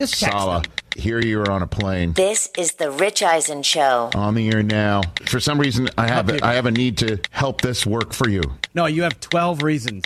Sala, here you are on a plane. This is the Rich Eisen Show. On the air now. For some reason, I have a, I have a need to help this work for you. No, you have 12 reasons.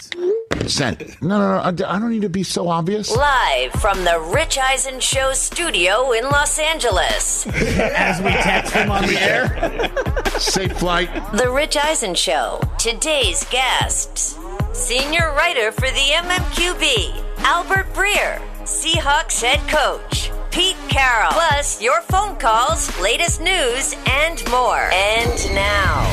Sent. No, no, no. I, I don't need to be so obvious. Live from the Rich Eisen Show studio in Los Angeles. As we text him on the air. Safe flight. The Rich Eisen Show. Today's guests Senior writer for the MMQB, Albert Breer. Seahawks head coach, Pete Carroll. Plus, your phone calls, latest news, and more. And now,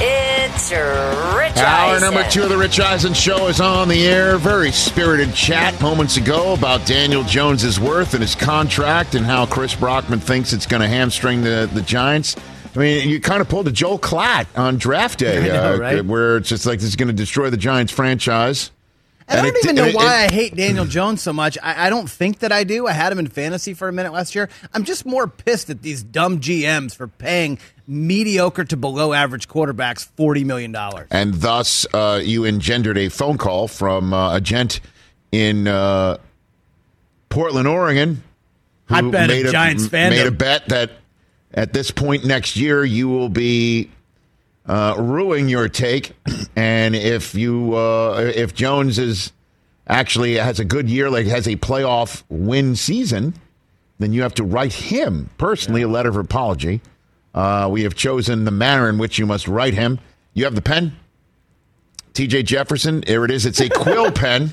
it's Rich Hour Eisen. number two of the Rich Eisen Show is on the air. Very spirited chat moments ago about Daniel Jones's worth and his contract and how Chris Brockman thinks it's going to hamstring the, the Giants. I mean, you kind of pulled a Joel Klatt on draft day, know, uh, right? where it's just like this is going to destroy the Giants franchise. I And don't it- even know it- why it- I hate Daniel Jones so much. I, I don't think that I do. I had him in fantasy for a minute last year. I'm just more pissed at these dumb GMs for paying mediocre to below average quarterbacks $40 million. and thus uh, you engendered a phone call from uh, a gent in uh, Portland, Oregon. who I bet a Giants fan made a bet that at this point next year you will be uh, ruining your take, and if you uh, if Jones is actually has a good year, like has a playoff win season, then you have to write him personally a letter of apology. Uh, we have chosen the manner in which you must write him. You have the pen, T.J. Jefferson. Here it is. It's a quill pen.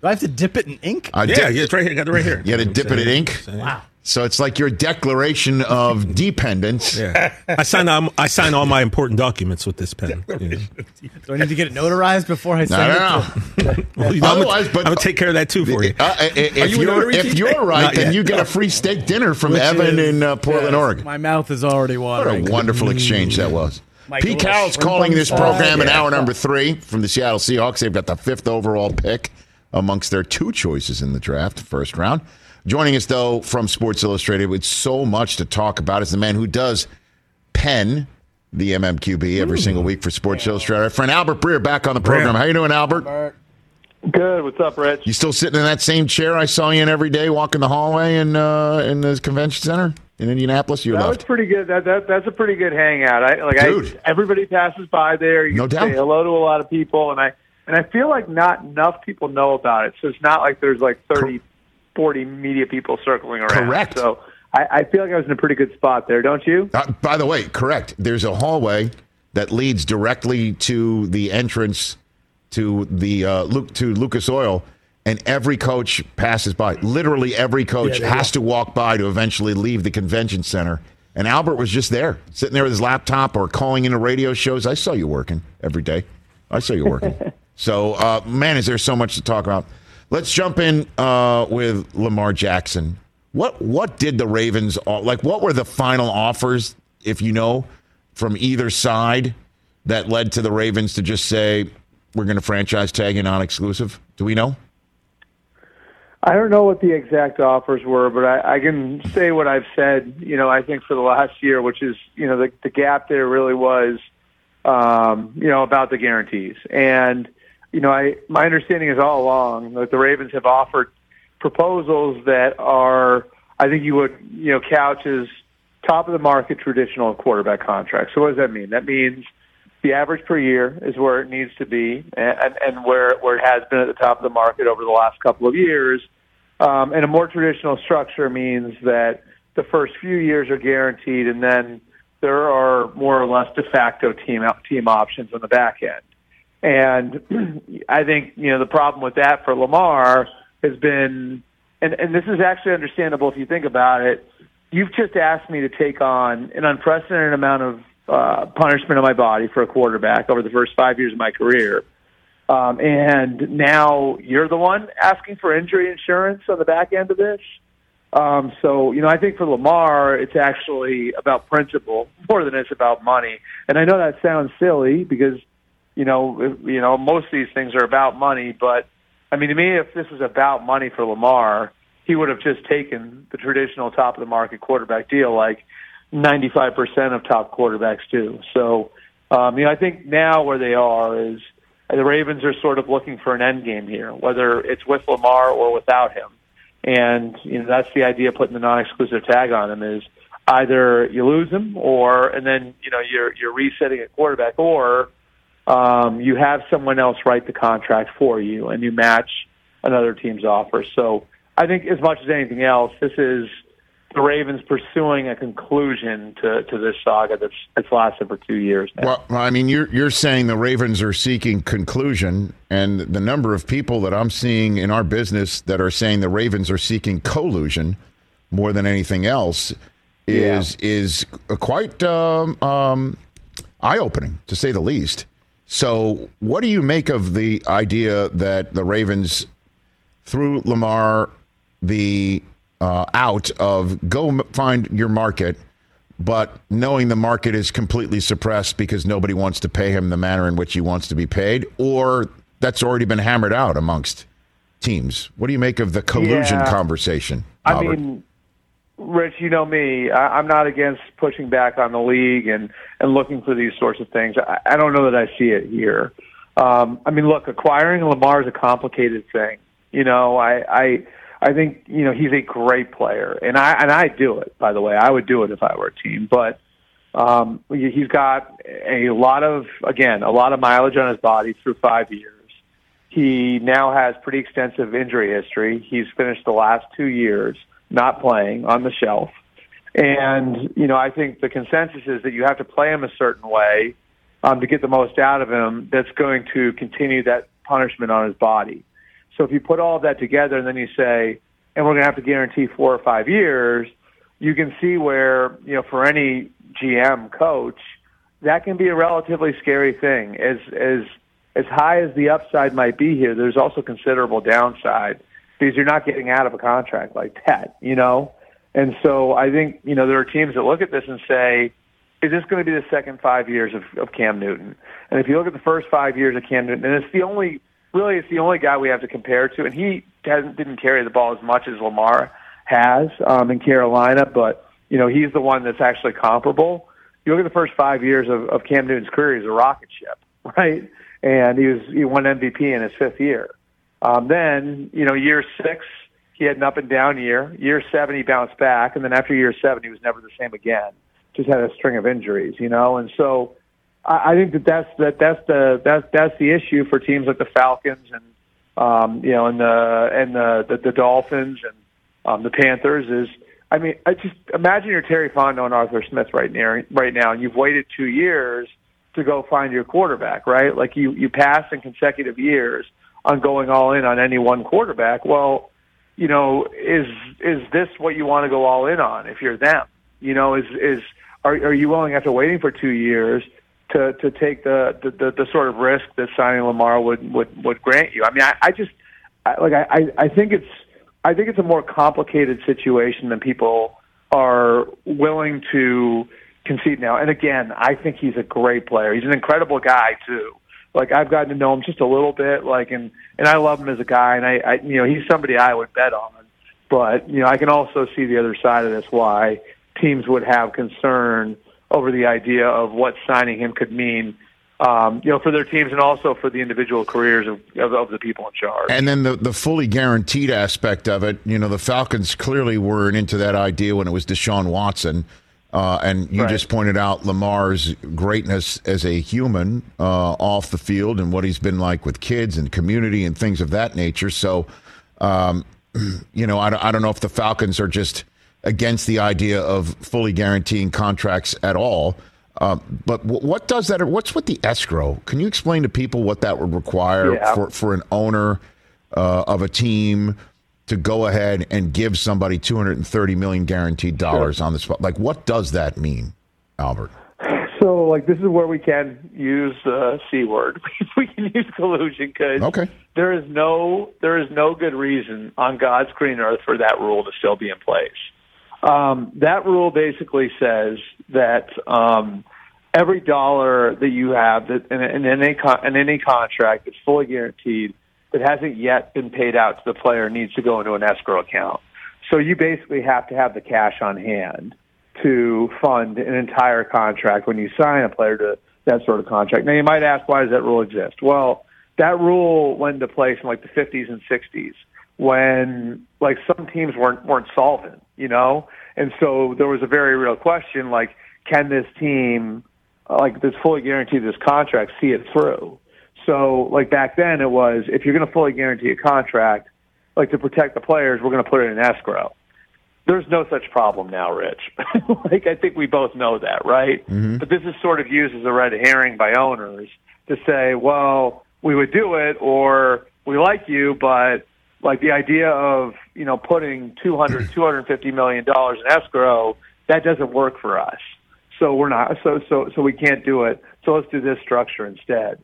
Do I have to dip it in ink? Uh, Yeah, dip- yeah, it's right here. Got it right here. You had to dip it in ink. wow. So it's like your declaration of dependence. Yeah. I sign um, I sign all my important documents with this pen. Yeah. Do I need to get it notarized before I sign I it? don't to- Well, you know, I'm, Otherwise, gonna, but- I'm gonna take care of that too for you. Uh, i- i- if, you you're, if you're right, then you get a free steak dinner from Which Evan is- in uh, Portland, yes, Oregon. My mouth is already watering. What a wonderful exchange that was. Like Pete a Carroll's calling this program side. in Yeah. hour number three from the Seattle Seahawks. They've got the fifth overall pick amongst their two choices in the draft, first round. Joining us, though, from Sports Illustrated with so much to talk about is the man who does pen the MMQB every single week for Sports Illustrated. Our friend Albert Breer back on the program. Breer. How you doing, Albert? Good. What's up, Rich? You still sitting in that same chair I saw you in every day, walking the hallway in uh, in the convention center in Indianapolis? You That was left. pretty good. That, that that's a pretty good hangout. I like Dude. I, everybody passes by there. You No doubt. say hello to a lot of people, and I and I feel like not enough people know about it. So it's not like there's like 30, 40 media people circling around. Correct. So I, I feel like I was in a pretty good spot there, don't you? Uh, by the way, correct. There's a hallway that leads directly to the entrance to the uh, Luke to Lucas Oil, and every coach passes by. Literally, every coach has to walk by to eventually leave the convention center. And Albert was just there, sitting there with his laptop or calling into radio shows. I saw you working every day. I saw you working. so, uh, man, is there so much to talk about? Let's jump in uh, with Lamar Jackson. What what did the Ravens like? What were the final offers, if you know, from either side that led to the Ravens to just say we're going to franchise tag and non-exclusive? Do we know? I don't know what the exact offers were, but I, I can say what I've said. You know, I think for the last year, which is you know the the gap there really was, um, you know, about the guarantees. And you know, I my understanding is all along that the Ravens have offered proposals that are, I think you would you know couch as top of the market traditional quarterback contracts. So what does that mean? That means the average per year is where it needs to be, and, and where where it has been at the top of the market over the last couple of years. Um, and a more traditional structure means that the first few years are guaranteed, and then there are more or less de facto team team options on the back end. And I think you know the problem with that for Lamar has been, and and this is actually understandable if you think about it. You've just asked me to take on an unprecedented amount of uh, punishment on my body for a quarterback over the first five years of my career. Um, and now you're the one asking for injury insurance on the back end of this. Um, so, you know, I think for Lamar, it's actually about principle more than it's about money. And I know that sounds silly because, you know, you know, most of these things are about money. But I mean, to me, if this was about money for Lamar, he would have just taken the traditional top of the market quarterback deal, like 95% of top quarterbacks do. So, um, you know, I think now where they are is the Ravens are sort of looking for an end game here, whether it's with Lamar or without him. And you know that's the idea of putting the non-exclusive tag on him is either you lose him or and then you know you're you're resetting at quarterback or um, you have someone else write the contract for you and you match another team's offer. So I think as much as anything else, this is the Ravens pursuing a conclusion to, to this saga that's that's lasted for two years now. Well, I mean, you're you're saying the Ravens are seeking conclusion, and the number of people that I'm seeing in our business that are saying the Ravens are seeking collusion more than anything else is yeah. is quite um, um, eye opening to say the least. So, what do you make of the idea that the Ravens, threw Lamar, the uh, out of go find your market, but knowing the market is completely suppressed because nobody wants to pay him the manner in which he wants to be paid, or that's already been hammered out amongst teams. What do you make of the collusion yeah. conversation? Albert? I mean, Rich, you know me. I, I'm not against pushing back on the league and and looking for these sorts of things. I, I don't know that I see it here. Um, I mean, look, acquiring Lamar is a complicated thing. You know, I, I I think you know he's a great player, and I and I do it. By the way, I would do it if I were a team. But um, he's got a lot of again a lot of mileage on his body through five years. He now has pretty extensive injury history. He's finished the last two years not playing on the shelf, and you know I think the consensus is that you have to play him a certain way um, to get the most out of him. That's going to continue that punishment on his body. So if you put all of that together and then you say, and we're going to have to guarantee four or five years, you can see where, you know, for any GM coach, that can be a relatively scary thing. As, as, as high as the upside might be here, there's also considerable downside because you're not getting out of a contract like that, you know? And so I think, you know, there are teams that look at this and say, is this going to be the second five years of, of Cam Newton? And if you look at the first five years of Cam Newton, and it's the only really it's the only guy we have to compare to, and he hasn't didn't carry the ball as much as Lamar has um, in Carolina, but you know he's the one that's actually comparable. You look at the first five years of, of Cam Newton's career; he's a rocket ship, right? And he was he won MVP in his fifth year. Um, then you know year six he had an up and down year. Year seven he bounced back, and then after year seven he was never the same again. Just had a string of injuries, you know, and so I think that that's that that's the that's that's the issue for teams like the Falcons and um, you know and the and the the, the Dolphins and um, the Panthers is I mean I just imagine you're Terry Fontenot and Arthur Smith right now right now and you've waited two years to go find your quarterback right like you you pass in consecutive years on going all in on any one quarterback well you know is is this what you want to go all in on if you're them you know is is are are you willing after waiting for two years to to take the the, the, the sort of risk that signing Lamar would would would grant you. I mean, I, I just I, like I I think it's I think it's a more complicated situation than people are willing to concede now. And again, I think he's a great player. He's an incredible guy too. Like I've gotten to know him just a little bit, like and and I love him as a guy, and I, I you know he's somebody I would bet on. But you know I can also see the other side of this why teams would have concern over the idea of what signing him could mean um, you know, for their teams and also for the individual careers of, of, of, the people in charge. And then the, the fully guaranteed aspect of it, you know, the Falcons clearly weren't into that idea when it was Deshaun Watson. Uh, and you right. just pointed out Lamar's greatness as a human uh, off the field and what he's been like with kids and community and things of that nature. So, um, you know, I, don't- I don't know if the Falcons are just against the idea of fully guaranteeing contracts at all. Uh, but w- what does that? What's with the escrow? Can you explain to people what that would require Yeah. for for an owner uh, of a team to go ahead and give somebody 230 million guaranteed dollars on the spot? Like, what does that mean, Albert? So, like, this is where we can use the c word. we can use collusion because Okay. there is no there is no good reason on God's green earth for that rule to still be in place. Um, that rule basically says that um, every dollar that you have that in, in any con- in any contract that's fully guaranteed that hasn't yet been paid out to the player needs to go into an escrow account. So you basically have to have the cash on hand to fund an entire contract when you sign a player to that sort of contract. Now you might ask, why does that rule exist? Well, that rule went into place in like the 50s and 60s when like some teams weren't weren't solvent, you know, and so there was a very real question like, can this team like that's fully guaranteed this contract see it through? So like back then it was if you're going to fully guarantee a contract, like to protect the players, we're going to put it in escrow there's no such problem now, Rich. like I think we both know that, right? Mm-hmm. But this is sort of used as a red herring by owners to say, well, we would do it or we like you, but like the idea of, you know, putting 200 250 million dollars in escrow, that doesn't work for us. So we're not so so so we can't do it. So let's do this structure instead.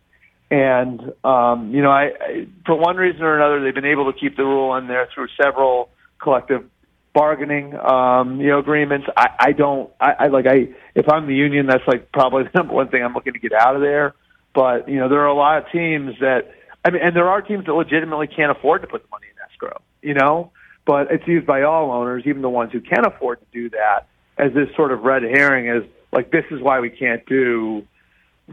And um, you know, I, I for one reason or another, they've been able to keep the rule in there through several collective bargaining um, you know agreements. I, I don't. I, I like. I if I'm the union, that's like probably the number one thing I'm looking to get out of there. But you know, there are a lot of teams that. I mean, and there are teams that legitimately can't afford to put the money in escrow. You know, but it's used by all owners, even the ones who can afford to do that, as this sort of red herring. As like this is why we can't do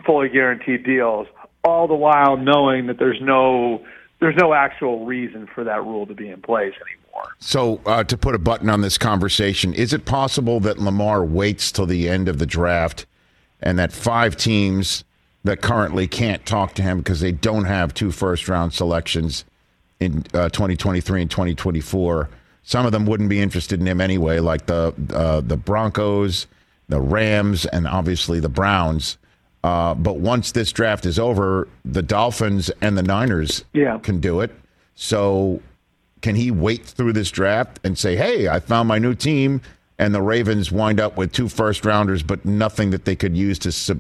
fully guaranteed deals. All the while knowing that there's no there's no actual reason for that rule to be in place anymore. So, uh, to put a button on this conversation, is it possible that Lamar waits till the end of the draft and that five teams that currently can't talk to him because they don't have two first round selections in uh, 2023 and 2024, some of them wouldn't be interested in him anyway, like the uh, the Broncos, the Rams, and obviously the Browns. Uh, but once this draft is over, the Dolphins and the Niners Yeah. can do it. So can he wait through this draft and say, "Hey, I found my new team," and the Ravens wind up with two first rounders, but nothing that they could use to sub-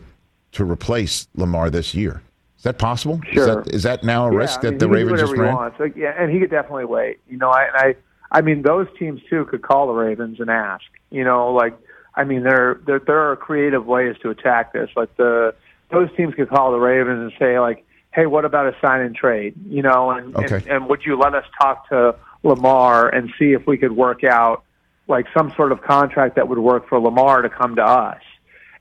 to replace Lamar this year? Is that possible? Sure. Is that, is that now a risk I that mean, the he Ravens just ran? wants. Like, yeah, and he could definitely wait. You know, I, I, I mean, those teams too could call the Ravens and ask. You know, like, I mean, there, there, there are creative ways to attack this. Like the those teams could call the Ravens and say, like, hey, what about a sign and trade? You know, and Okay. and, and would you let us talk to Lamar and see if we could work out like some sort of contract that would work for Lamar to come to us?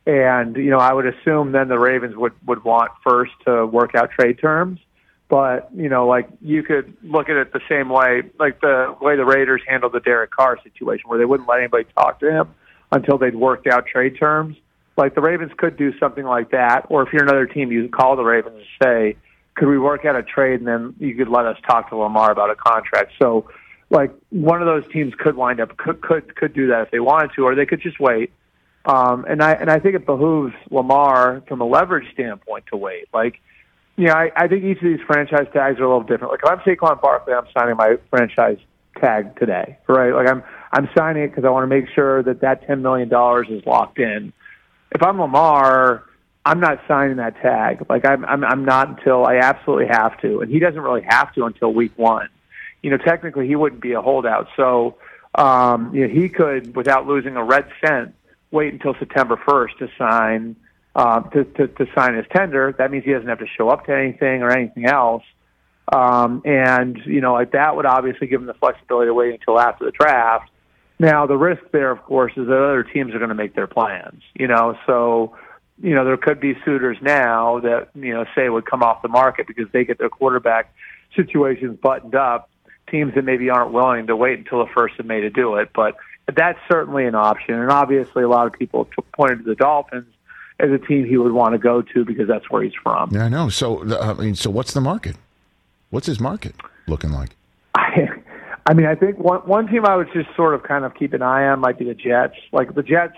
And you know, I would assume then the Ravens would would want first to work out trade terms. But you know, like you could look at it the same way, like the way the Raiders handled the Derek Carr situation, where they wouldn't let anybody talk to him until they'd worked out trade terms. Like the Ravens could do something like that, or if you're another team, you could call the Ravens and say, "Could we work out a trade?" And then you could let us talk to Lamar about a contract. So, like one of those teams could wind up could could could do that if they wanted to, or they could just wait. Um, and I and I think it behooves Lamar from a leverage standpoint to wait. Like, you know, I, I think each of these franchise tags are a little different. Like, if I'm Saquon Barkley, I'm signing my franchise tag today, right? Like, I'm I'm signing it because I want to make sure that that ten million dollars is locked in. If I'm Lamar, I'm not signing that tag. Like, I'm I'm I'm not until I absolutely have to, and he doesn't really have to until week one. You know, technically, he wouldn't be a holdout, so um, you know, he could, without losing a red cent, wait until September 1st to sign uh, to, to to sign his tender. That means he doesn't have to show up to anything or anything else. Um, and you know, like that would obviously give him the flexibility to wait until after the draft. Now, the risk there, of course, is that other teams are going to make their plans. You know, so you know there could be suitors now that you know say would come off the market because they get their quarterback situations buttoned up. Teams that maybe aren't willing to wait until the first of May to do it, but that's certainly an option. And obviously, a lot of people pointed to the Dolphins as a team he would want to go to because that's where he's from. Yeah, I know. So, I mean, so what's the market? What's his market looking like? I, mean, I think one one team I would just sort of kind of keep an eye on might be the Jets. Like the Jets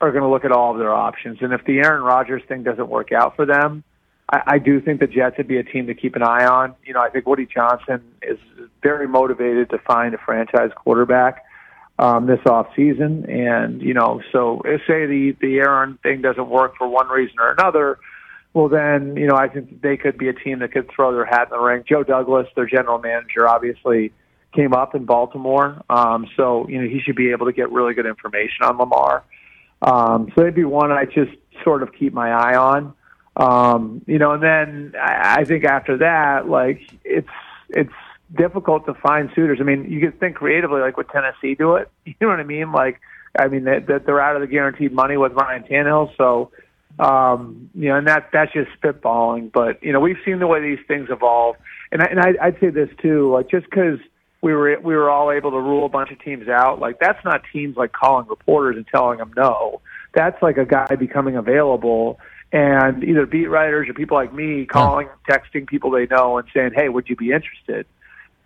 are going to look at all of their options, and if the Aaron Rodgers thing doesn't work out for them, I, I do think the Jets would be a team to keep an eye on. You know, I think Woody Johnson is very motivated to find a franchise quarterback um, this off season, and you know, so if say the the Aaron thing doesn't work for one reason or another. Well, then, you know, I think they could be a team that could throw their hat in the ring. Joe Douglas, their general manager, obviously came up in Baltimore. Um, so, you know, he should be able to get really good information on Lamar. Um, so they'd be one I just sort of keep my eye on. Um, you know, and then I, I think after that, like it's it's difficult to find suitors. I mean, you could think creatively, like would Tennessee do it? You know what I mean? Like, I mean that they, they're out of the guaranteed money with Ryan Tannehill, so um, you know, and that that's just spitballing. But you know, we've seen the way these things evolve, and I, and I, I'd say this too, like just because we were we were all able to rule a bunch of teams out. Like that's not teams like calling reporters and telling them no. That's like a guy becoming available and either beat writers or people like me calling, texting people they know and saying, "Hey, would you be interested?"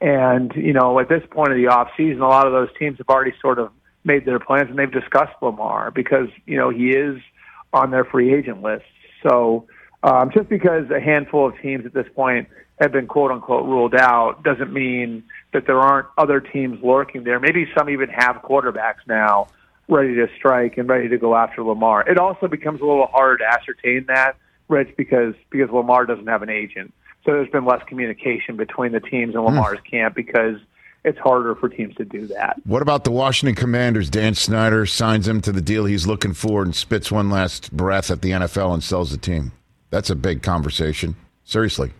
And you know, at this point of the off season, a lot of those teams have already sort of made their plans and they've discussed Lamar because you know he is on their free agent list. So um, just because a handful of teams at this point have been quote unquote ruled out doesn't mean that there aren't other teams lurking there. Maybe some even have quarterbacks now ready to strike and ready to go after Lamar. It also becomes a little harder to ascertain that, Rich, because because Lamar doesn't have an agent. So there's been less communication between the teams and Lamar's mm. camp because it's harder for teams to do that. What about the Washington Commanders? Dan Snyder signs him to the deal he's looking for and spits one last breath at the NFL and sells the team. That's a big conversation. Seriously.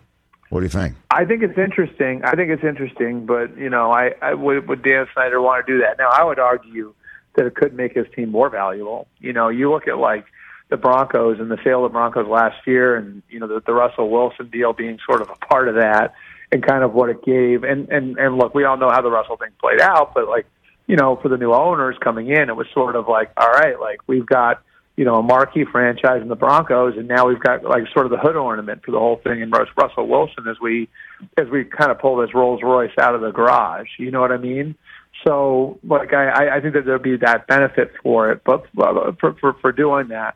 What do you think? I think it's interesting. I think it's interesting, but you know, I, I would, would Dan Snyder want to do that? Now, I would argue that it could make his team more valuable. You know, you look at like the Broncos and the sale of the Broncos last year, and you know the, the Russell Wilson deal being sort of a part of that, and kind of what it gave. And and and look, we all know how the Russell thing played out, but like you know, for the new owners coming in, it was sort of like, all right, like we've got you know, a marquee franchise in the Broncos, and now we've got like sort of the hood ornament for the whole thing. And Russell Wilson, as we as we kind of pull this Rolls Royce out of the garage, you know what I mean? So, like, I I think that there'll be that benefit for it, but for for, for doing that,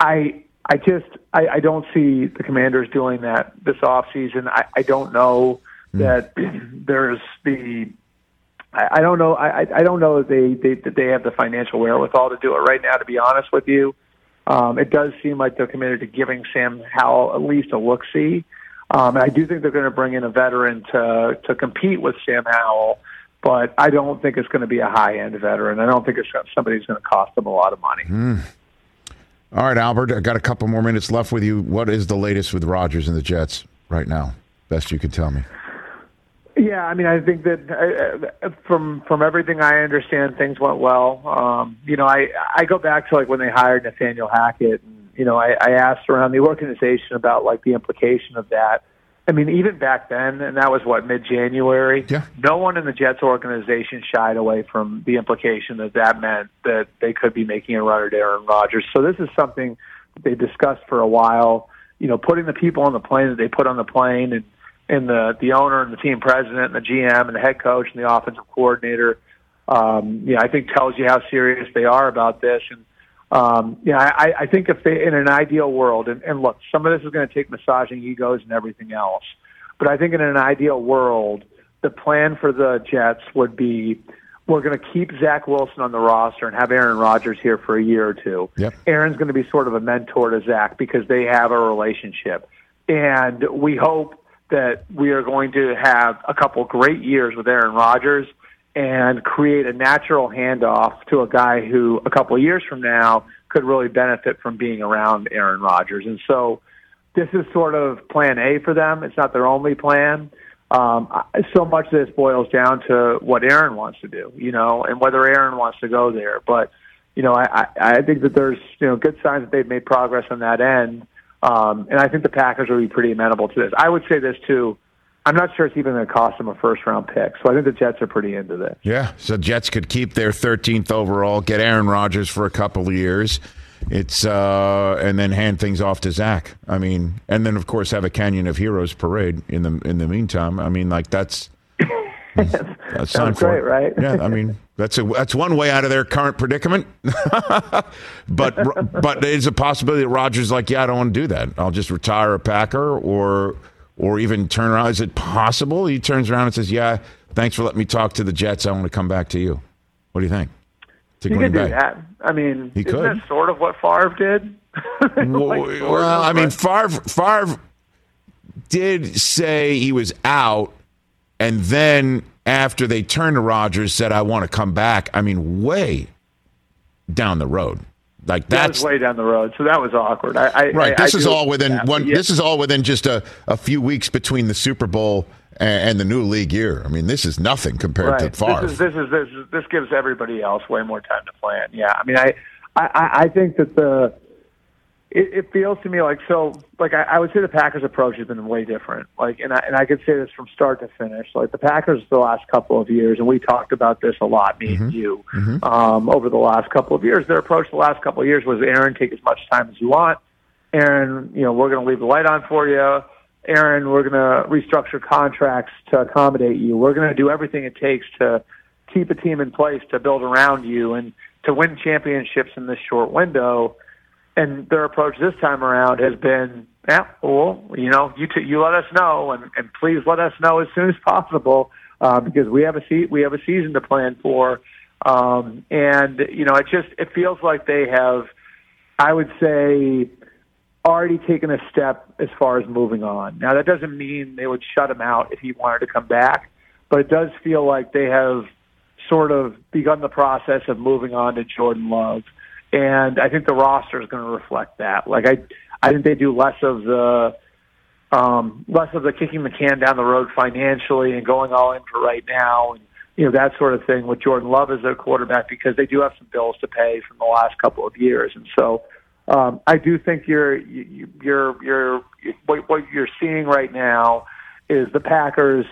I I just I, I don't see the Commanders doing that this off season. I I don't know mm. that there's the I, I don't know. I, I don't know that they, they that they have the financial wherewithal to do it right now. To be honest with you, um, it does seem like they're committed to giving Sam Howell at least a look see. Um, I do think they're going to bring in a veteran to to compete with Sam Howell, but I don't think it's going to be a high end veteran. I don't think it's somebody who's going to cost them a lot of money. Mm. All right, Albert, I got a couple more minutes left with you. What is the latest with Rodgers and the Jets right now? Best you can tell me. Yeah, I mean, I think that uh, from from everything I understand, things went well. Um, you know, I I go back to like when they hired Nathaniel Hackett, and you know, I, I asked around the organization about like the implication of that. I mean, even back then, and that was what mid January. Yeah. No one in the Jets organization shied away from the implication that that meant that they could be making a run at Aaron Rodgers. So this is something they discussed for a while. You know, putting the people on the plane that they put on the plane, and and the the owner and the team president and the GM and the head coach and the offensive coordinator, um, yeah, I think tells you how serious they are about this. And um, yeah, I, I think if they in an ideal world, and, and look, some of this is going to take massaging egos and everything else, but I think in an ideal world, the plan for the Jets would be we're going to keep Zach Wilson on the roster and have Aaron Rodgers here for a year or two. Yep. Aaron's going to be sort of a mentor to Zach because they have a relationship. And we hope that we are going to have a couple great years with Aaron Rodgers and create a natural handoff to a guy who a couple of years from now could really benefit from being around Aaron Rodgers. And so this is sort of plan A for them. It's not their only plan. Um, so much of this boils down to what Aaron wants to do, you know, and whether Aaron wants to go there. But, you know, I, I think that there's, you know, good signs that they've made progress on that end. Um, and I think the Packers will be pretty amenable to this. I would say this too. I'm not sure it's even going to cost them a first round pick. So I think the Jets are pretty into this. Yeah. So Jets could keep their 13th overall, get Aaron Rodgers for a couple of years. It's uh, and then hand things off to Zach. I mean, and then of course have a Canyon of Heroes parade in the in the meantime. I mean, like that's That's Sounds great, right? Yeah, I mean that's a that's one way out of their current predicament. but but there's a possibility that Rodgers like, yeah, I don't want to do that. I'll just retire a Packer, or or even turn around. Is it possible he turns around and says, yeah, thanks for letting me talk to the Jets. I want to come back to you. What do you think? To You Green could do that. I mean, He could. that sort of what Favre did? Well, Like, sort well, I mean, Favre, Favre did say he was out, and then after they turned to Rodgers, said, "I want to come back." I mean, way down the road. Like that that's was way down the road, so that was awkward. I, I right. I, This I is all within that, one. yeah. This is all within just a, a few weeks between the Super Bowl and, and the new league year. I mean, this is nothing compared right. to Favre. This is this is this is, this gives everybody else way more time to plan. Yeah, I mean, I I, I think that the it, it feels to me like so like I, I would say the Packers' approach has been way different. Like, and I and I could say this from start to finish. Like the Packers the last couple of years, and we talked about this a lot, me and you, um, over the last couple of years. Their approach the last couple of years was, Aaron, take as much time as you want. Aaron, you know, we're going to leave the light on for you. Aaron, we're going to restructure contracts to accommodate you. We're going to do everything it takes to keep a team in place to build around you and to win championships in this short window. And their approach this time around has been, yeah, well, you know, you t- you let us know, and, and please let us know as soon as possible uh, because we have a se- we have a season to plan for. Um, and you know, it just it feels like they have, I would say, already taken a step as far as moving on. Now, that doesn't mean they would shut him out if he wanted to come back, but it does feel like they have sort of begun the process of moving on to Jordan Love. And I think the roster is going to reflect that. Like I, I think they do less of the, um, less of the kicking the can down the road financially and going all in for right now, and you know that sort of thing with Jordan Love as their quarterback because they do have some bills to pay from the last couple of years, and so um, I do think you're you- you're you're what, what you're seeing right now is the Packers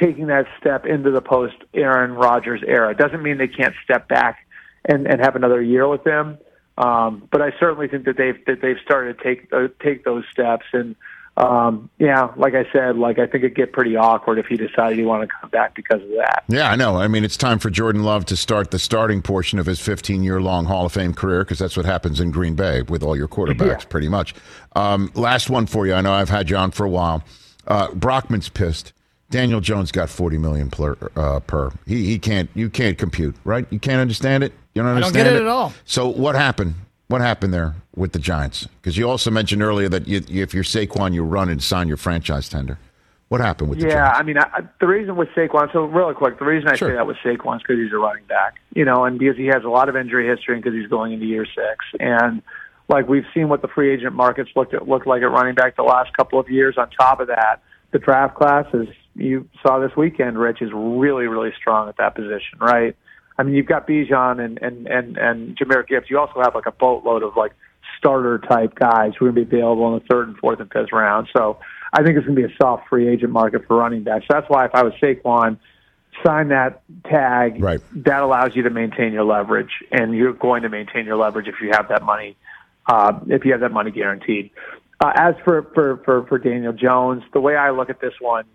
taking that step into the post Aaron Rodgers era. It doesn't mean they can't step back and, and have another year with them, um, but I certainly think that they've that they've started to take uh, take those steps. And um, yeah, like I said, like I think it'd get pretty awkward if he decided he wanted to come back because of that. Yeah, I know. I mean, it's time for Jordan Love to start the starting portion of his 15 year long Hall of Fame career because that's what happens in Green Bay with all your quarterbacks, Yeah. pretty much. Um, last one for you. I know I've had you on for a while. Uh, Brockman's pissed. Daniel Jones got 40 million per. Uh, per. He, he can't. You can't compute, right? You can't understand it. You don't don't understand get it at all. So what happened? What happened there with the Giants? Because you also mentioned earlier that you, if you're Saquon, you run and sign your franchise tender. What happened with the Yeah, I mean, I, I- the reason with Saquon, so really quick, the reason I Sure. say that with Saquon is because he's a running back, you know, and because he has a lot of injury history and because he's going into year six. And like we've seen what the free agent markets looked at, looked like at running back the last couple of years. On top of that, the draft class, as you saw this weekend, Rich, is really, really strong at that position, right? I mean, you've got Bijan and and and and Jahmyr Gibbs. You also have like a boatload of like starter type guys who are going to be available in the third and fourth and fifth round. So I think it's going to be a soft free agent market for running backs. That's why if I was Saquon, sign that tag. Right. That allows you to maintain your leverage, and you're going to maintain your leverage if you have that money. Uh, if you have that money guaranteed. Uh, as for, for, for, for Daniel Jones, the way I look at this one,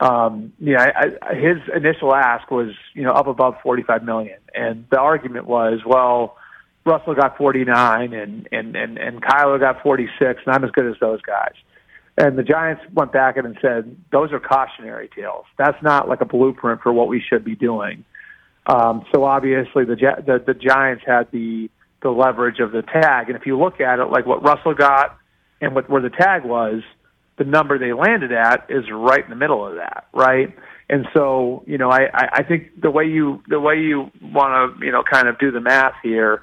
um, yeah, I, I, his initial ask was you know up above forty five million, and the argument was, well, Russell got forty nine, and and and and Kyler got forty six, and I'm as good as those guys. And the Giants went back and said those are cautionary tales. That's not like a blueprint for what we should be doing. Um, so obviously the, the the Giants had the the leverage of the tag, and if you look at it, like what Russell got and what where the tag was, the number they landed at is right in the middle of that, right? And so, you know, I, I think the way you the way you want to you know kind of do the math here,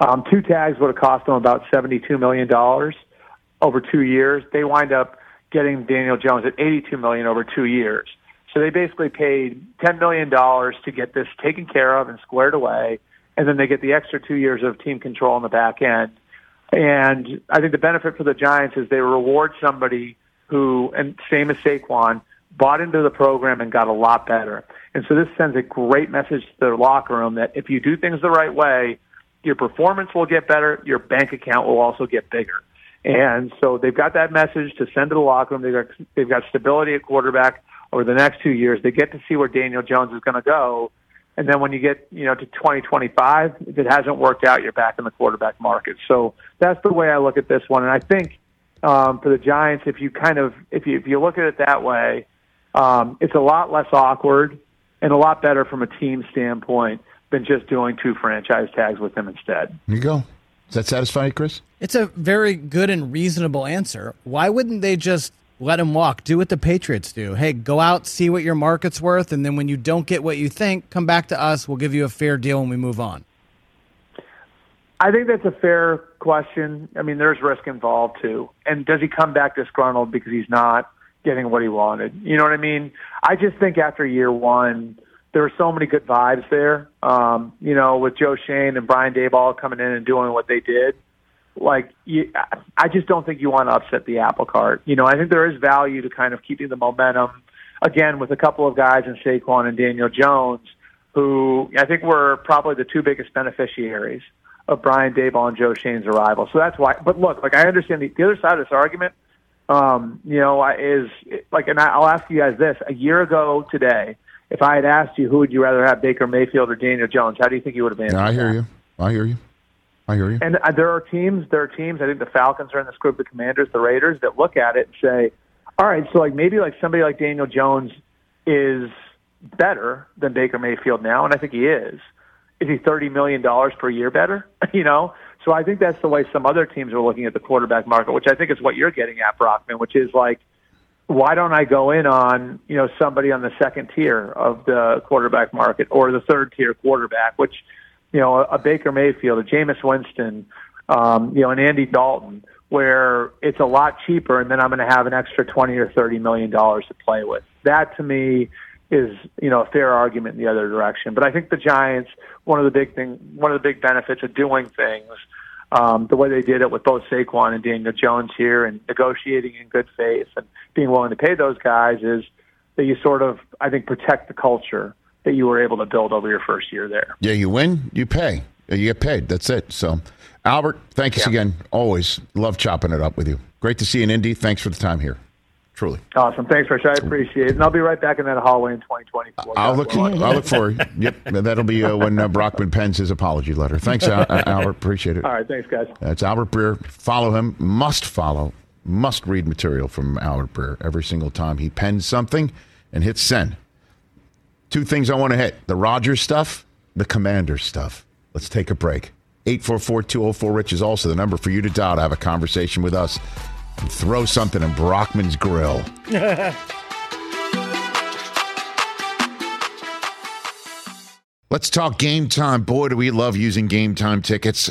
um, two tags would have cost them about seventy two million dollars over two years. They wind up getting Daniel Jones at eighty two million over two years. So they basically paid ten million dollars to get this taken care of and squared away, and then they get the extra two years of team control on the back end. And I think the benefit for the Giants is they reward somebody who, and same as Saquon, bought into the program and got a lot better. And so this sends a great message to their locker room that if you do things the right way, your performance will get better, your bank account will also get bigger. And so they've got that message to send to the locker room. They've got, they've got stability at quarterback. over the next two years. They get to see where Daniel Jones is going to go. And then when you get, you know, to 2025, if it hasn't worked out, you're back in the quarterback market. So that's the way I look at this one. And I think um, for the Giants, if you kind of, if you, if you look at it that way, um, it's a lot less awkward and a lot better from a team standpoint than just doing two franchise tags with him instead. There you go. Does that satisfy you, Chris? It's a very good and reasonable answer. Why wouldn't they just let him walk? Do what the Patriots do. Hey, go out, see what your market's worth, and then when you don't get what you think, come back to us. We'll give you a fair deal and we move on. I think that's a fair question. I mean, there's risk involved too. And does he come back disgruntled because he's not getting what he wanted? You know what I mean? I just think after year one, there were so many good vibes there. Um, you know, with Joe Schoen and Brian Daboll coming in and doing what they did. Like, you, I just don't think you want to upset the apple cart. You know, I think there is value to kind of keeping the momentum. Again, with a couple of guys in Saquon and Daniel Jones, who I think were probably the two biggest beneficiaries of Brian Daboll and Joe Schoen's arrival. So that's why. But look, like I understand the, the other side of this argument. Um, you know, is like, and I'll ask you guys this: a year ago today, if I had asked you who would you rather have, Baker Mayfield or Daniel Jones, how do you think you would have answered? I hear that? you. I hear you. I hear you. And uh, there are teams, there are teams. I think the Falcons are in this group, the Commanders, the Raiders, that look at it and say, "All right, so like maybe like somebody like Daniel Jones is better than Baker Mayfield now, and I think he is. Is he thirty million dollars per year better? you know." So I think that's the way some other teams are looking at the quarterback market, which I think is what you're getting at, Brockman, which is like why don't I go in on you know somebody on the second tier of the quarterback market or the third tier quarterback, which you know a Baker Mayfield, a Jameis Winston, um, you know an Andy Dalton, where it's a lot cheaper, and then I'm going to have an extra twenty or thirty million dollars to play with. That to me is you know a fair argument in the other direction. But I think the Giants, one of the big thing, one of the big benefits of doing things um, the way they did it with both Saquon and Daniel Jones here and negotiating in good faith and being willing to pay those guys is that you sort of, I think, protect the culture that you were able to build over your first year there. Yeah, you win, you pay. You get paid. That's it. So, Albert, thanks Yeah. again. Always love chopping it up with you. Great to see you in Indy. Thanks for the time here. Truly. Awesome. Thanks, Rich. I appreciate it. And I'll be right back in that hallway in 2024. I'll look. I'll look for. Yep, that'll be uh, when uh, Brockman pens his apology letter. Thanks, Al- uh, Albert. Appreciate it. All right. Thanks, guys. That's Albert Breer. Follow him. Must follow. Must read material from Albert Breer every single time he pens something and hits send. Two things I want to hit: the Rodgers stuff, the Commander stuff. Let's take a break. 844-204 Rich is also the number for you to dial to have a conversation with us. And throw something in Brockman's grill. Let's talk game time. Boy, do we love using game time tickets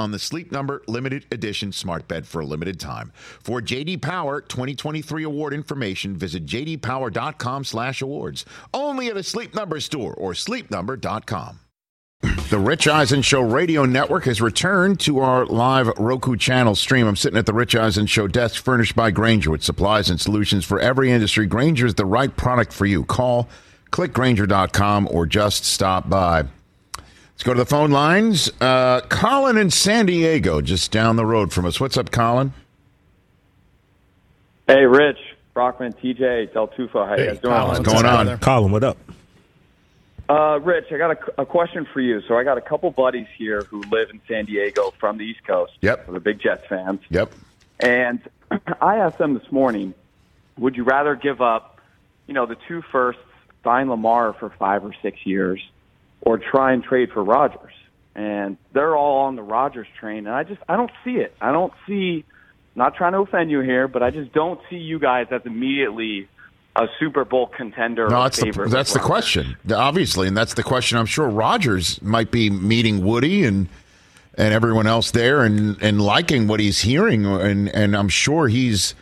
on the Sleep Number limited edition smart bed for a limited time. For JD Power 2023 award information, visit jdpower.com/awards. Only at a Sleep Number store or sleepnumber.com. The Rich Eisen Show radio network has returned to our live Roku channel stream. I'm sitting at the Rich Eisen Show desk furnished by Grainger with supplies and solutions for every industry. Grainger is the right product for you. Call clickgranger.com or just stop by. Let's go to the phone lines. Uh, Colin in San Diego, just down the road from us. What's up, Colin? Hey, Rich, Brockman, TJ, Del Tufo. How you guys doing? What's going on? Colin, what up? Uh, Rich, I got a, a question for you. So I got a couple buddies here who live in San Diego from the East Coast. Yep. They're big Jets fans. Yep. And I asked them this morning, would you rather give up, you know, the two firsts, sign Lamar for five or six years, or try and trade for Rodgers? And they're all on the Rodgers train, and I just I don't see it. I don't see. Not trying to offend you here, but I just don't see you guys as immediately a Super Bowl contender. No, or that's the, that's the question, obviously, and that's the question. I'm sure Rodgers might be meeting Woody and and everyone else there, and and liking what he's hearing, and and I'm sure he's,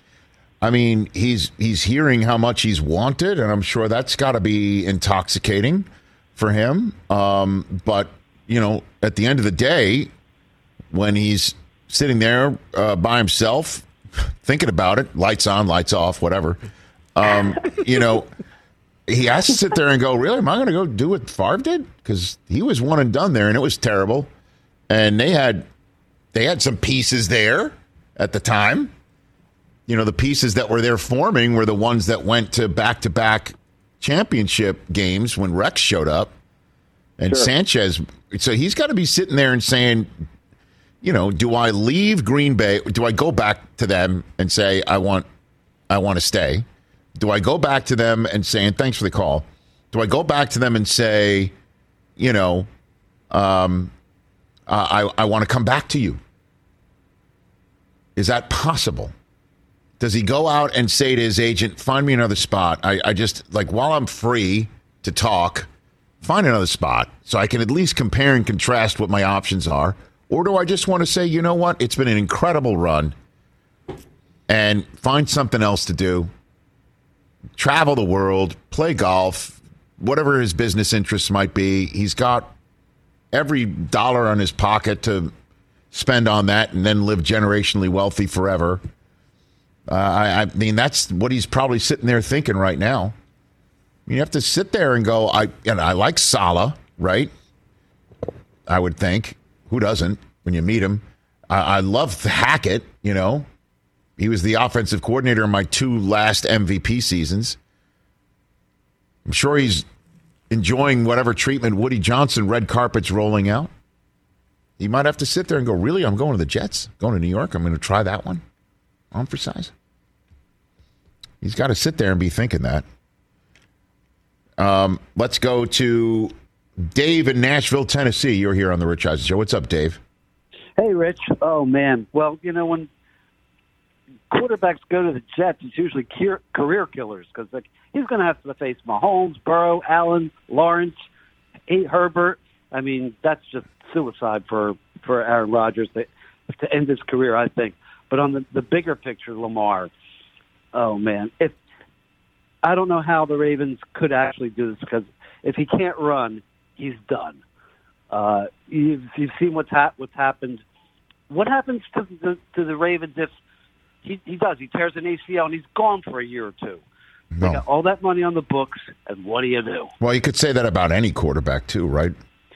I mean, he's he's hearing how much he's wanted, and I'm sure that's got to be intoxicating for him. Um, but you know, at the end of the day, when he's sitting there uh, by himself, thinking about it, lights on, lights off, whatever. Um, you know, he has to sit there and go, "Really? Am I going to go do what Favre did?" Because he was one and done there, and it was terrible. And they had they had some pieces there at the time. You know, the pieces that were there forming were the ones that went to back to back championship games when Rex showed up, and Sanchez. So he's got to be sitting there and saying, you know, do I leave Green Bay? Do I go back to them and say I want, I want to stay? Do I go back to them and say, and thanks for the call? Do I go back to them and say, you know, um, I I want to come back to you? Is that possible? Does he go out and say to his agent, "Find me another spot"? I, I just like while I'm free to talk, find another spot so I can at least compare and contrast what my options are. Or do I just want to say, you know what? It's been an incredible run and find something else to do. Travel the world, play golf, whatever his business interests might be. He's got every dollar on his pocket to spend on that and then live generationally wealthy forever. Uh, I, I mean, that's what he's probably sitting there thinking right now. You have to sit there and go, I, know, I like Saleh, right? I would think. Who doesn't when you meet him? I, I love Hackett, you know. He was the offensive coordinator in my two last MVP seasons. I'm sure he's enjoying whatever treatment Woody Johnson red carpet's rolling out. He might have to sit there and go, Really? I'm going to the Jets, going to New York. I'm going to try that one on for size. He's got to sit there and be thinking that. Um, let's go to Dave in Nashville, Tennessee. You're here on the Rich Eisen Show. What's up, Dave? Hey, Rich. Oh man. Well, you know when quarterbacks go to the Jets, it's usually career killers because like he's going to have to face Mahomes, Burrow, Allen, Lawrence, A. Herbert. I mean, that's just suicide for for Aaron Rodgers to, to end his career. I think. But on the the bigger picture, Lamar. Oh man, if I don't know how the Ravens could actually do this because if he can't run, he's done. Uh, you've you've seen what's hap- what's happened. What happens to the to the Ravens if he he does he tears an ACL and he's gone for a year or two? They No. got all that money on the books, and what do you do? Well, you could say that about any quarterback too, right?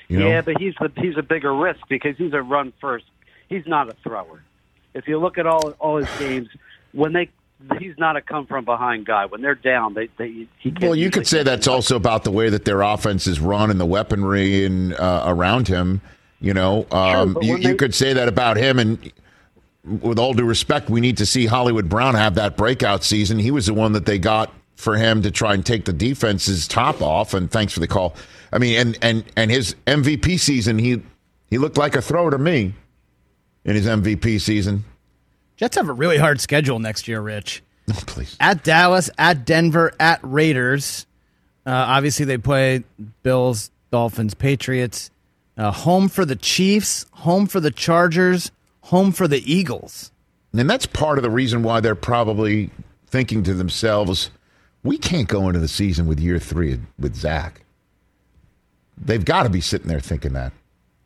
You know? Yeah, but he's the, he's a bigger risk because he's a run first. He's not a thrower. If you look at all all his games, when they he's not a come from behind guy. When they're down, they they he can't Well, you could say that's also about the way that their offense is run and the weaponry and uh, around him. You know, um, but you, when you could say that about him. And with all due respect, we need to see Hollywood Brown have that breakout season. He was the one that they got for him to try and take the defense's top off. And thanks for the call. I mean, and and and his MVP season, he he looked like a thrower to me in his MVP season. Jets have a really hard schedule next year, Rich. Please. At Dallas, at Denver, at Raiders. Uh, obviously, they play Bills, Dolphins, Patriots. Uh, home for the Chiefs, home for the Chargers, home for the Eagles. And that's part of the reason why they're probably thinking to themselves, we can't go into the season with year three with Zach. They've got to be sitting there thinking that.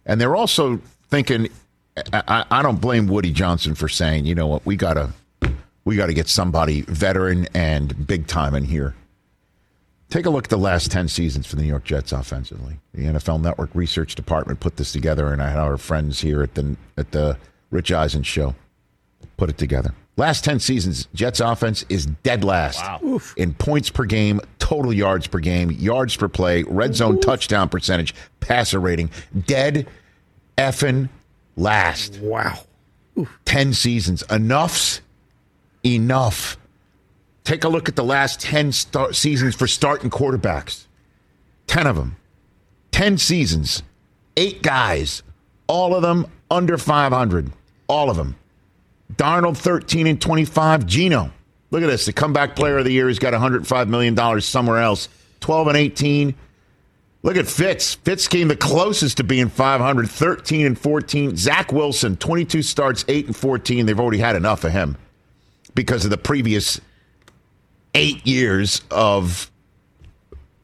And they're also thinking, I, I, I don't blame Woody Johnson for saying, you know what, we gotta we gotta get somebody veteran and big time in here. Take a look at the last 10 seasons for the New York Jets offensively. The NFL Network Research Department put this together, and I had our friends here at the, at the Rich Eisen show put it together. Last 10 seasons, Jets offense is dead last in points per game, total yards per game, yards per play, red zone touchdown percentage, passer rating. Dead effing last. Wow. 10 seasons. Enough's enough. Take a look at the last 10 start seasons for starting quarterbacks. 10 of them. 10 seasons. Eight guys. All of them under 500. All of them. Darnold 13 and 25. Gino. Look at this. The comeback player of the year. He's got $105 million somewhere else. 12 and 18. Look at Fitz. Fitz came the closest to being 500, 13 and 14. Zach Wilson, 22 starts, 8 and 14. They've already had enough of him because of the previous eight years of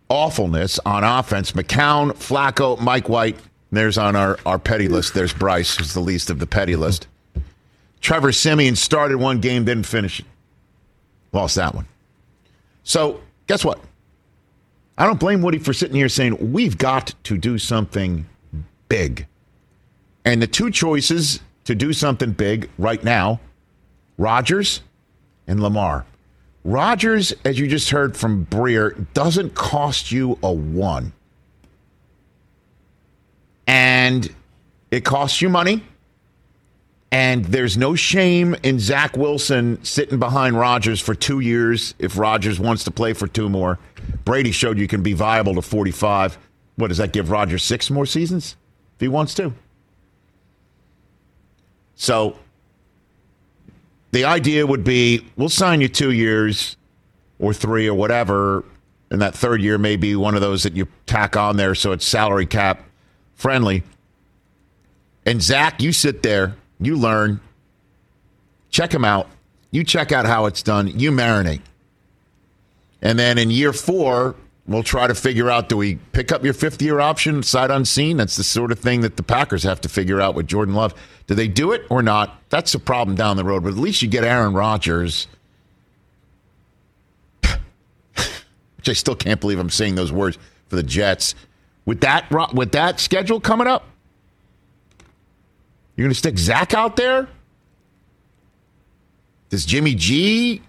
awfulness on offense. McCown, Flacco, Mike White. There's on our, our petty list. There's Bryce, who's the least of the petty list. Trevor Siemian started one game, didn't finish it. Lost that one. So, guess what? I don't blame Woody for sitting here saying, we've got to do something big. And the two choices to do something big right now Rodgers and Lamar. Rodgers, as you just heard from Breer, doesn't cost you a one. And it costs you money. And there's no shame in Zach Wilson sitting behind Rodgers for two years if Rodgers wants to play for two more. Brady showed you can be viable to 45. What does that give Rodgers six more seasons if he wants to? So the idea would be we'll sign you two years or three or whatever. And that third year may be one of those that you tack on there so it's salary cap friendly. And Zach, you sit there, you learn, check them out, you check out how it's done, you marinate. And then in year four, we'll try to figure out do we pick up your fifth year option sight unseen? That's the sort of thing that the Packers have to figure out with Jordan Love. Do they do it or not? That's a problem down the road, but at least you get Aaron Rodgers. Which I still can't believe I'm saying those words for the Jets. With that with that schedule coming up, you're going to stick Zach out there? Does Jimmy G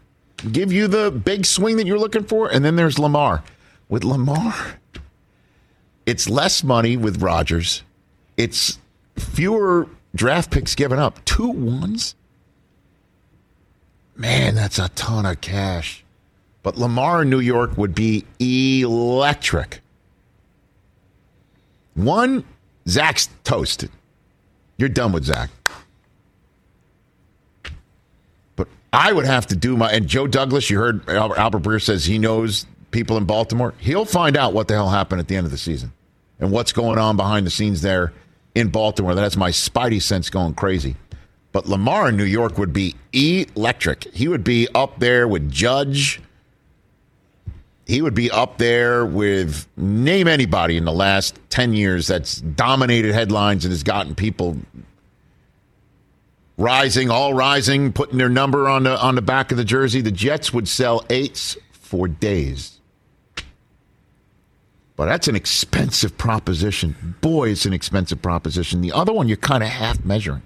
give you the big swing that you're looking for? And then there's Lamar. With Lamar, it's less money with Rodgers. It's fewer draft picks given up. Two ones? Man, that's a ton of cash. But Lamar in New York would be electric. One, Zach's toasted. You're done with Zach. But I would have to do my. And Joe Douglas, you heard Albert, Albert Breer says he knows people in Baltimore. He'll find out what the hell happened at the end of the season and what's going on behind the scenes there in Baltimore. That's my spidey sense going crazy. But Lamar in New York would be electric. He would be up there with Judge. He would be up there with name anybody in the last 10 years that's dominated headlines and has gotten people rising, all rising, putting their number on the on the back of the jersey. The Jets would sell eights for days. But that's an expensive proposition. Boy, it's an expensive proposition. The other one you're kind of half measuring.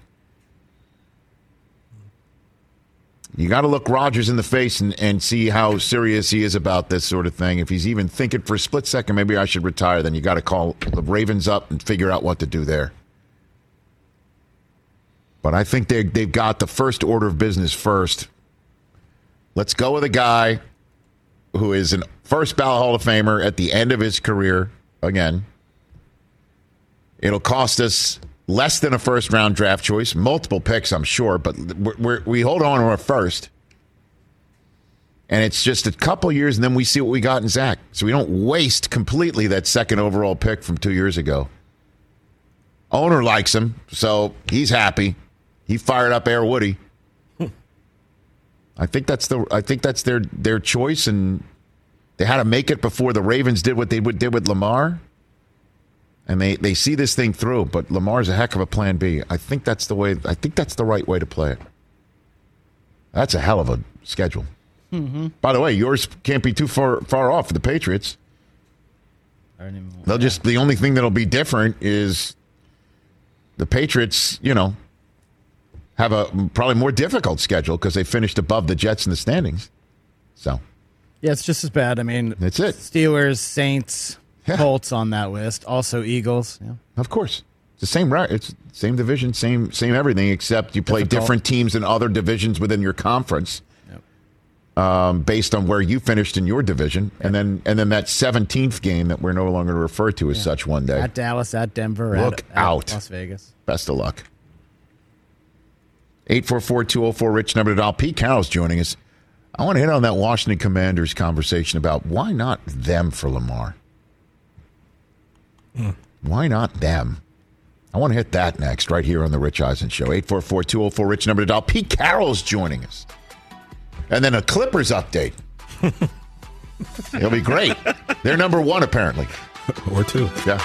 You got to look Rodgers in the face and, and see how serious he is about this sort of thing. If he's even thinking for a split second, maybe I should retire, then you got to call the Ravens up and figure out what to do there. But I think they, they've got the first order of business first. Let's go with a guy who is an first ballot Hall of Famer at the end of his career again. It'll cost us less than a first round draft choice, multiple picks, I'm sure, but we're, we hold on to our first. And it's just a couple years, and then we see what we got in Zach. So we don't waste completely that second overall pick from two years ago. Owner likes him, so he's happy. He fired up Air Woody. I think that's the I think that's their their choice, and they had to make it before the Ravens did what they did with Lamar. And they they see this thing through. But Lamar's a heck of a plan B. I think that's the way. I think that's the right way to play it. That's a hell of a schedule. Mm-hmm. By the way, yours can't be too far far off for the Patriots. They'll just the only thing that'll be different is the Patriots, you know, have a probably more difficult schedule because they finished above the Jets in the standings. So Yeah, it's just as bad. I mean, that's it. Steelers, Saints, Colts on that list. Also Eagles. Yeah. Of course. It's the same right. It's same division, same same everything, except you play Difficult. different teams in other divisions within your conference, um, based on where you finished in your division, and then and then that seventeenth game that we're no longer to refer to as such one day. At Dallas, at Denver, Look at, at out. Las Vegas. Best of luck. 844-204 Rich number to dial. Pete Carroll's joining us. I want to hit on that Washington Commanders conversation about why not them for Lamar. Why not them? I want to hit that next, right here on the Rich Eisen Show. 844-204 Rich number to dial. Pete Carroll's joining us. And then a Clippers update. It'll be great. They're number one, apparently. Or two. Yeah.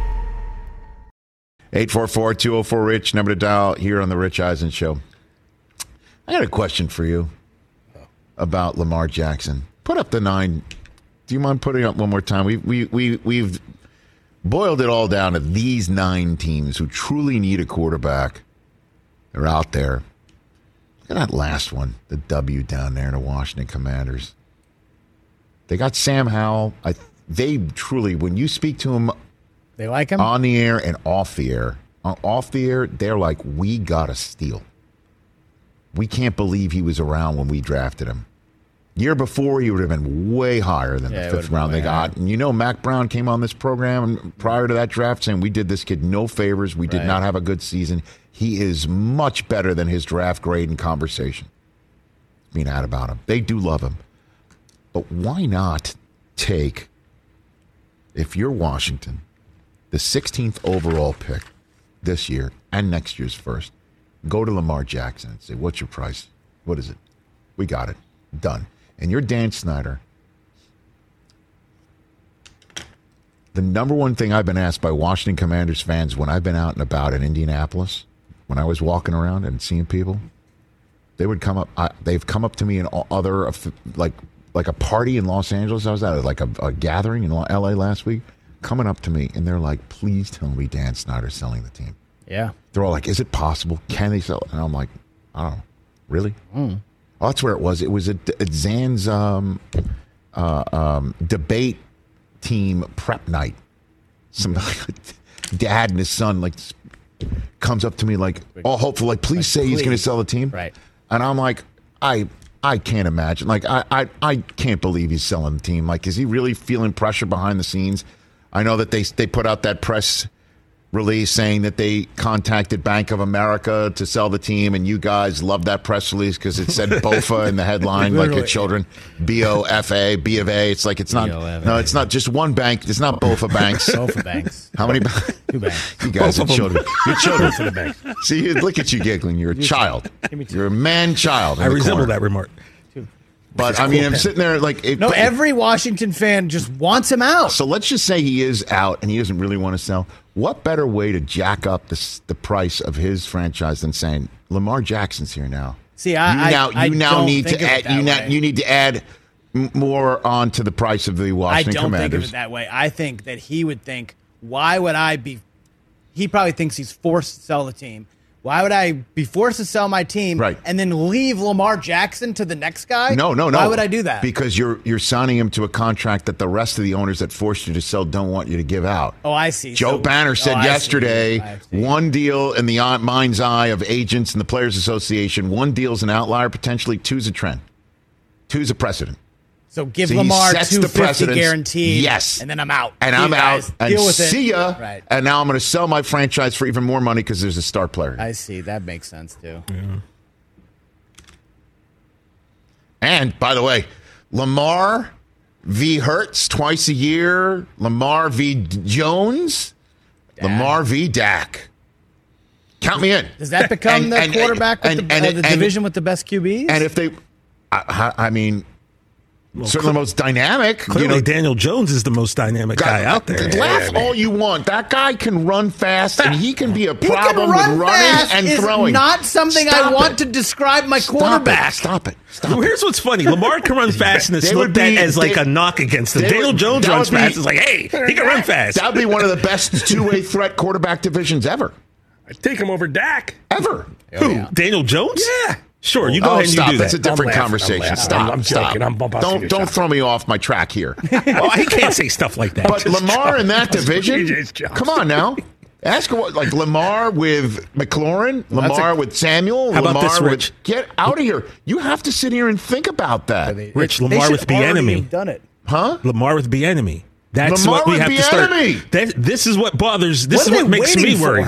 844-204 Rich, number to dial here on the Rich Eisen Show. I got a question for you about Lamar Jackson. Put up the nine. Do you mind putting up one more time? We we we we've boiled it all down to these nine teams who truly need a quarterback. They're out there. Look at that last one, the W down there, the Washington Commanders. They got Sam Howell. I they truly, when you speak to them They like him? on the air and off the air. Uh, Off the air, they're like, we got to steal. We can't believe he was around when we drafted him. Year before, he would have been way higher than Yeah, the fifth round they got. And you know, Mack Brown came on this program prior to that draft saying we did this kid no favors. We did Right. not have a good season. He is much better than his draft grade and conversation. Being out about him, they do love him. But why not take, if you're Washington, the 16th overall pick this year and next year's first, go to Lamar Jackson and say, What's your price? What is it? We got it. Done. And you're Dan Snyder. The number one thing I've been asked by Washington Commanders fans when I've been out and about in Indianapolis, when I was walking around and seeing people, they would come up. I, they've come up to me in other like like a party in Los Angeles. I was at like a, a gathering in L.A. last week. Coming up to me and they're like, "Please tell me Dan Snyder's selling the team." Yeah. They're all like, "Is it possible? Can they sell?" it?" And I'm like, "I don't know, really." Oh, that's where it was. It was at, at Zan's um, uh, um, debate team prep night. Some dad and his son like comes up to me like, "Oh, hopeful, like, please say he's going to sell the team." Right. And I'm like, I I can't imagine. Like, I, I I can't believe he's selling the team. Like, is he really feeling pressure behind the scenes? I know that they they put out that press release saying that they contacted Bank of America to sell the team, and you guys loved that press release because it said BOFA in the headline, like your children, B O F A, B of A. It's like it's not. B-O-F-A. No, it's not just one bank. It's not BOFA banks. BOFA banks. How many? Two banks. You guys are Both of 'em. children. You're children. Both of the banks. See, look at you giggling. You're a child. You're a man child. I the resemble corner. that remark. But I mean, I'm sitting there like, it, No, but- every Washington fan just wants him out. So let's just say he is out and he doesn't really want to sell. What better way to jack up the the price of his franchise than saying Lamar Jackson's here now? See, I- you I- now I you now don't need to add you now you need to add more onto the price of the Washington I don't think of it that way. I think that he would think, why would I be? He probably thinks he's forced to sell the team. Why would I be forced to sell my team Right. and then leave Lamar Jackson to the next guy? No, no, no. Why would I do that? Because you're you're signing him to a contract that the rest of the owners that forced you to sell don't want you to give out. oh, I see. Joe So- Banner said oh, yesterday, one deal in the mind's eye of agents and the Players Association, one deal's an outlier, potentially two's a trend. Two's a precedent. So give So Lamar sets the two fifty precedence. guaranteed. Yes. and then I'm out. And I'm out. And Deal with it. see ya. Right. And now I'm going to sell my franchise for even more money because there's a star player. I see. That makes sense too. And by the way, Lamar v. Hurts twice a year. Lamar v. Jones. Lamar v. Dak. Count me in. Does that become And- the and- quarterback with and- the, and- uh, the division with the best QBs? And if they, I, I I mean, certainly the most dynamic. Clearly, you know, Daniel Jones is the most dynamic guy out there. Laugh all you want. That guy can run fast, and he can be a he problem run with running fast and is throwing. not something I Stop want it. to describe my Stop quarterback. It. Stop it. Stop Well, it. here's what's funny. Lamar can run fast, and it's They would looked at as like they- a knock against him. Daniel would- Jones that runs be- fast. It's like, hey, he can run fast. That would be one of the best two-way threat quarterback divisions ever. I'd take him over Dak. Ever. Who? Daniel Jones? Yeah. Sure, you go oh, ahead and stop. you do That's that. That's a different I'm laughing. I'm conversation. Stop. I'm- I'm stop. joking. I'm busting don't don't chops. throw me off my track here. oh, he can't say stuff like that. but Lamar in that division, come on now. Ask what like Lamar with McLaurin, Lamar with Samuel, How about Lamar this, with Rich? get out of here. You have to sit here and think about that, Rich, They Lamar with the enemy. have Done it. huh? Lamar with the enemy. That's Lamar what we with have to start. That, this is what bothers. This What is what makes me waiting worry.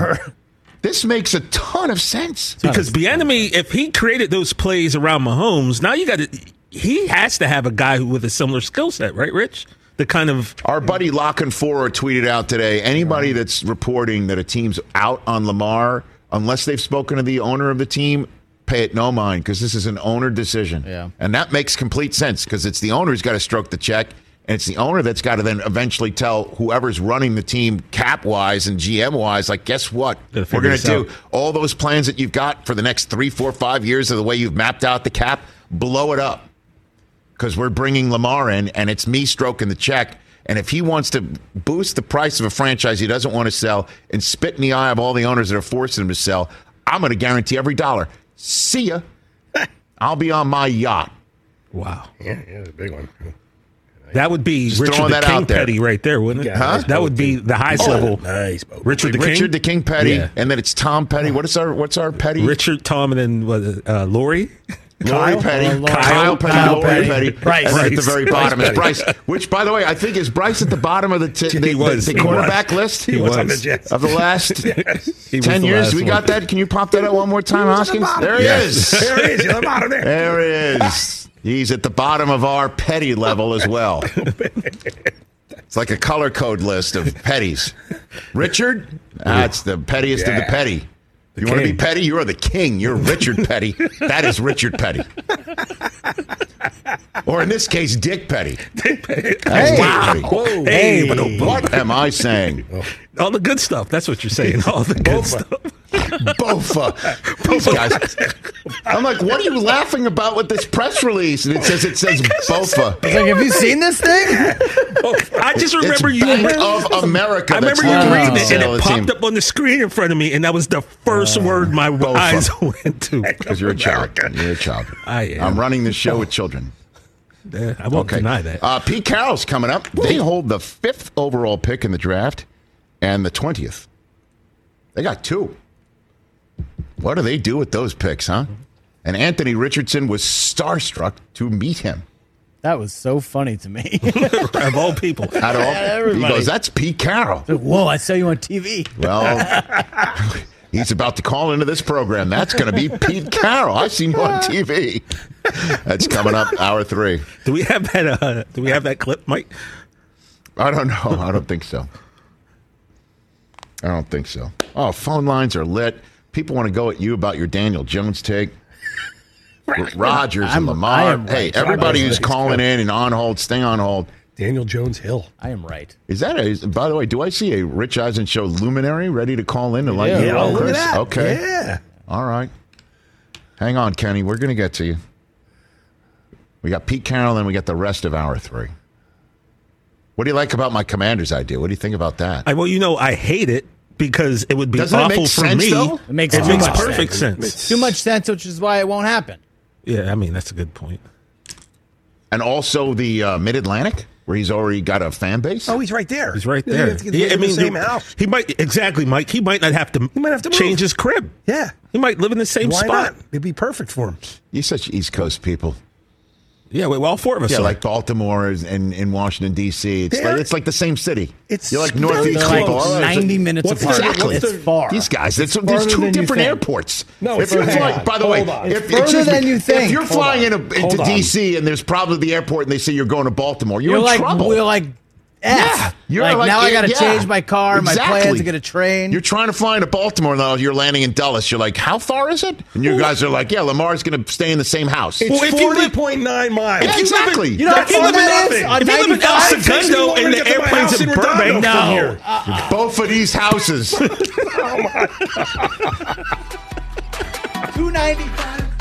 For? This makes a ton of sense. Because Bienemy, if he created those plays around Mahomes, now you got to. He has to have a guy with a similar skill set, right, Rich? The kind of Our buddy Locken Four tweeted out today anybody that's reporting that a team's out on Lamar, unless they've spoken to the owner of the team, pay it no mind because this is an owner decision. Yeah. And that makes complete sense because it's the owner who's got to stroke the check. And it's the owner that's got to then eventually tell whoever's running the team cap wise and GM wise, like, guess what? We're going to do out. all those plans that you've got for the next three, four, five years of the way you've mapped out the cap, blow it up because we're bringing Lamar in and it's me stroking the check. And if he wants to boost the price of a franchise he doesn't want to sell and spit in the eye of all the owners that are forcing him to sell, I'm going to guarantee every dollar. See ya. I'll be on my yacht. wow. Yeah, yeah, a big one. That would be Just Richard the that King. Petty right there, wouldn't it? Yeah, nice That would be the highest Oh, level. Nice. boat. Richard the King. Richard the King Petty, Yeah. and then it's Tom Petty. What is our what's our Petty? Richard, Tom, and then what, uh, Lori. Lori Kyle? Petty, Oh, Kyle, Kyle Petty, Petty. Lori Petty, Bryce. and then at the Bryce. very Bryce bottom is Bryce. Which, by the way, I think is Bryce at the bottom of the t- the, He was. the, He quarterback list. He was on the of the last He ten the years. last We one. got that. Can you pop that out one more time, Hoskins? There he Yes. is. There he is. He's at the bottom there. There he is. He's at the bottom of our petty level as well. It's like a color code list of petties. Richard, ah, that's the pettiest of the petty. If you want to be petty, you are the king. You're Richard Petty. That is Richard Petty. or in this case, Dick Petty. Hey, Wow. Petty. Hey, but What am I saying? All the good stuff. That's what you're saying. All the good stuff. Bofa. These guys. I'm like, what are you laughing about with this press release? And it says it says Bofa. It's like, have you seen this thing? I just It's remember you. Bank of America. I remember you reading it, and it popped team. up on the screen in front of me, and that was the first word my Bofa. eyes went to. Because you're a child. You're a child. I am. I'm running this show with children. Uh, I won't Okay. deny that. Uh, Pete Carroll's coming up. They hold the fifth overall pick in the draft and the 20th. They got two. What do they do with those picks, huh? And Anthony Richardson was starstruck to meet him. That was so funny to me. of all people. Out of all, he goes, that's Pete Carroll. Whoa, I saw you on TV. Well, he's about to call into this program. That's going to be Pete Carroll. I've seen you on TV. That's coming up, hour three. Do we have that? Uh, do we have that clip, Mike? I don't know. I don't think so. I don't think so. Oh, phone lines are lit. People want to go at you about your Daniel Jones take. Rodgers and I'm- I Lamar. am Hey, right. everybody who's calling in and on hold, stay on hold. Daniel Jones Hill. I am right. Is that a? is- By the way, do I see a Rich Eisen show luminary ready to call in to light Yeah, you yeah, oh, up, look at Chris? that. Okay. Yeah. All right. Hang on, Kenny. We're going to get to you. We got Pete Carroll, and we got the rest of hour three. What do you like about my commander's idea? What do you think about that? I, well, you know, I hate it because it would be Doesn't it awful make for sense, me. though? It makes it too makes much perfect sense. sense. Too much sense, which is why it won't happen. Yeah, I mean that's a good point. And also the uh, Mid Atlantic, where he's already got a fan base. Oh, he's right there. He's right there. lives- he I in the mean, same he- house. He might exactly, Mike. He might not have to. He might have to move. change his crib. Yeah. He might live in the same Why spot. not? It'd be perfect for him. You're such East Coast people. Yeah, well, all four of us. Yeah, are. like Baltimore is- and in Washington D.C. It's like it's like the same city. It's you're like very northeast close. Like 90 minutes What's apart. the- Exactly. It's far. These guys, it's, there's two different airports. No, if you're flying, by the way, if, It's further than you think. If you're flying in a, into. D.C. and there's probably the airport and they say you're going to Baltimore, you're, You're in like, trouble. we're like, F. Yeah, you're like, like now I got to yeah, change my car, my exactly. plans to get a train. You're trying to fly into Baltimore now. You're landing in Dulles. You're like, how far is it? And you guys are like, yeah, Lamar's going to stay in the same house. It's Well, if you live- 40.9 miles. Yeah, exactly. you know how If you far live in that is? if you live in El 95? Takes me Segundo and to the get to airplane's house in in Redondo Burbank, from No. here. Uh, uh. Both of these houses. oh, my 295.